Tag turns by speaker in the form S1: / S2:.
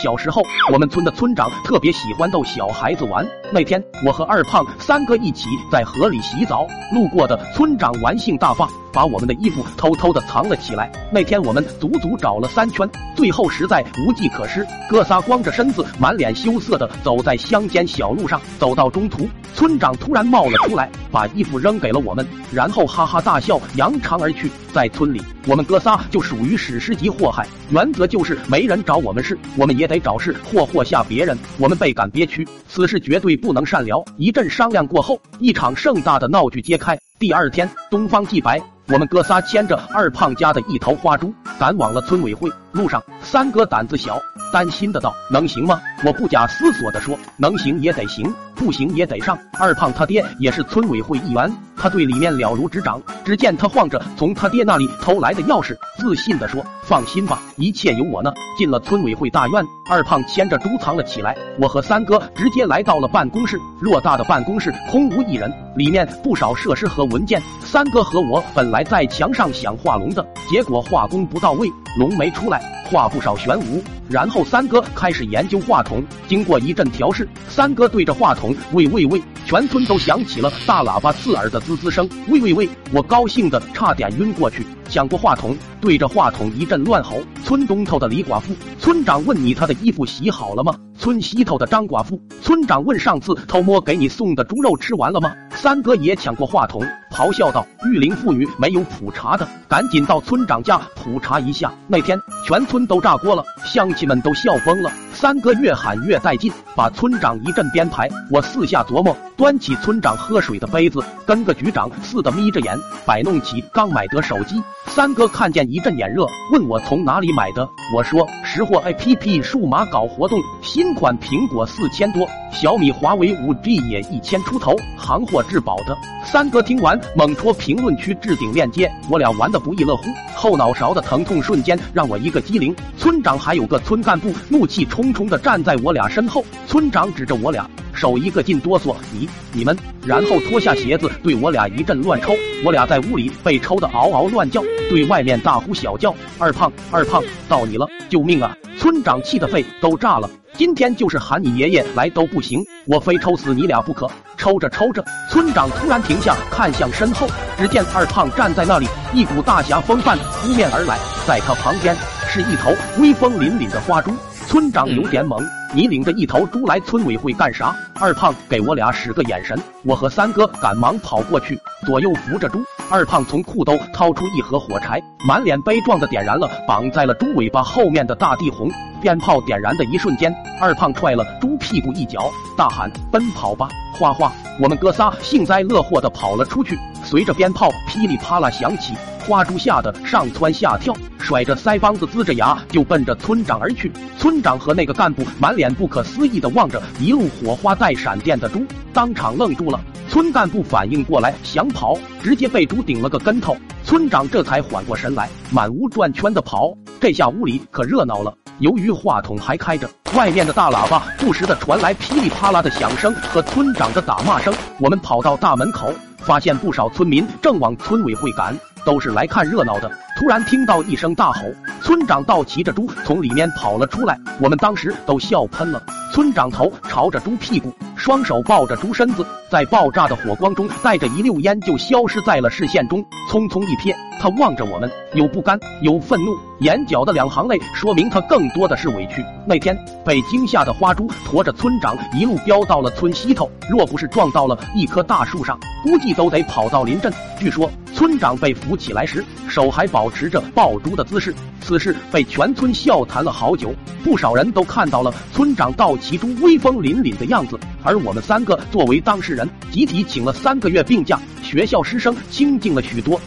S1: 小时候，我们村的村长特别喜欢逗小孩子玩。那天，我和二胖三哥一起在河里洗澡，路过的村长玩性大发，把我们的衣服偷偷的藏了起来。那天我们足足找了三圈，最后实在无计可施，哥仨光着身子，满脸羞涩的走在乡间小路上。走到中途，村长突然冒了出来，把衣服扔给了我们，然后哈哈大笑，扬长而去。在村里，我们哥仨就属于史诗级祸害，原则就是没人找我们事，我们也得找事祸祸吓别人。我们倍感憋屈，此事绝对不能善了。一阵商量过后，一场盛大的闹剧揭开。第二天，东方既白，我们哥仨牵着二胖家的一头花猪，赶往了村委会。路上，三哥胆子小，担心的道：“能行吗？”我不假思索的说：“能行也得行。”不行也得上。二胖他爹也是村委会议员，他对里面了如指掌。只见他晃着从他爹那里偷来的钥匙，自信地说：“放心吧，一切有我呢。”进了村委会大院，二胖牵着猪藏了起来。我和三哥直接来到了办公室。偌大的办公室空无一人，里面不少设施和文件。三哥和我本来在墙上想画龙的，结果画工不到位，龙没出来，画不少玄武。然后三哥开始研究话筒。经过一阵调试，三哥对着话筒。喂喂喂！全村都响起了大喇叭刺耳的滋滋声。喂喂喂！我高兴的差点晕过去。抢过话筒，对着话筒一阵乱吼。村东头的李寡妇，村长问你他的衣服洗好了吗？村西头的张寡妇，村长问上次偷摸给你送的猪肉吃完了吗？三哥也抢过话筒，咆哮道：育龄妇女没有普查的，赶紧到村长家普查一下。那天全村都炸锅了，乡亲们都笑疯了。三哥越喊越带劲，把村长一阵编排。我四下琢磨，端起村长喝水的杯子，跟个局长似的眯着眼，摆弄起刚买的手机。三哥看见一阵眼热，问我从哪里买的。我说识货 APP 数码搞活动，新款苹果四千多，小米、华为五 G 也一千出头，行货质保的。三哥听完，猛戳评论区置顶链接，我俩玩的不亦乐乎。后脑勺的疼痛瞬间让我一个机灵。村长还有个村干部，怒气冲冲的站在我俩身后。村长指着我俩。手一个劲哆嗦，你你们，然后脱下鞋子对我俩一阵乱抽，我俩在屋里被抽的嗷嗷乱叫，对外面大呼小叫。二胖二胖，到你了，救命啊！村长气得肺都炸了，今天就是喊你爷爷来都不行，我非抽死你俩不可。抽着抽着，村长突然停下，看向身后，只见二胖站在那里，一股大侠风范扑面而来，在他旁边是一头威风凛凛的花猪。村长有点懵，你领着一头猪来村委会干啥？二胖给我俩使个眼神，我和三哥赶忙跑过去，左右扶着猪。二胖从裤兜掏出一盒火柴，满脸悲壮的点燃了，绑在了猪尾巴后面的大地红。鞭炮点燃的一瞬间，二胖踹了猪屁股一脚，大喊：“奔跑吧！”哗哗，我们哥仨幸灾乐祸的跑了出去。随着鞭炮噼里啪啦响起，花猪吓得上蹿下跳，甩着腮帮子，呲着牙就奔着村长而去。村长和那个干部满脸不可思议的望着一路火花带闪电的猪，当场愣住了。村干部反应过来想跑，直接被猪顶了个跟头。村长这才缓过神来，满屋转圈的跑。这下屋里可热闹了。由于话筒还开着，外面的大喇叭不时的传来噼里啪啦的响声和村长的打骂声。我们跑到大门口。发现不少村民正往村委会赶，都是来看热闹的。突然听到一声大吼，村长倒骑着猪从里面跑了出来，我们当时都笑喷了。村长头朝着猪屁股，双手抱着猪身子，在爆炸的火光中带着一溜烟就消失在了视线中。匆匆一瞥，他望着我们，有不甘，有愤怒，眼角的两行泪说明他更多的是委屈。那天被惊吓的花猪驮着村长一路飙到了村西头，若不是撞到了一棵大树上，估计。都得跑到临镇。据说村长被扶起来时，手还保持着抱猪的姿势。此事被全村笑谈了好久，不少人都看到了村长倒骑猪威风凛凛的样子。而我们三个作为当事人，集体请了三个月病假，学校师生清静了许多。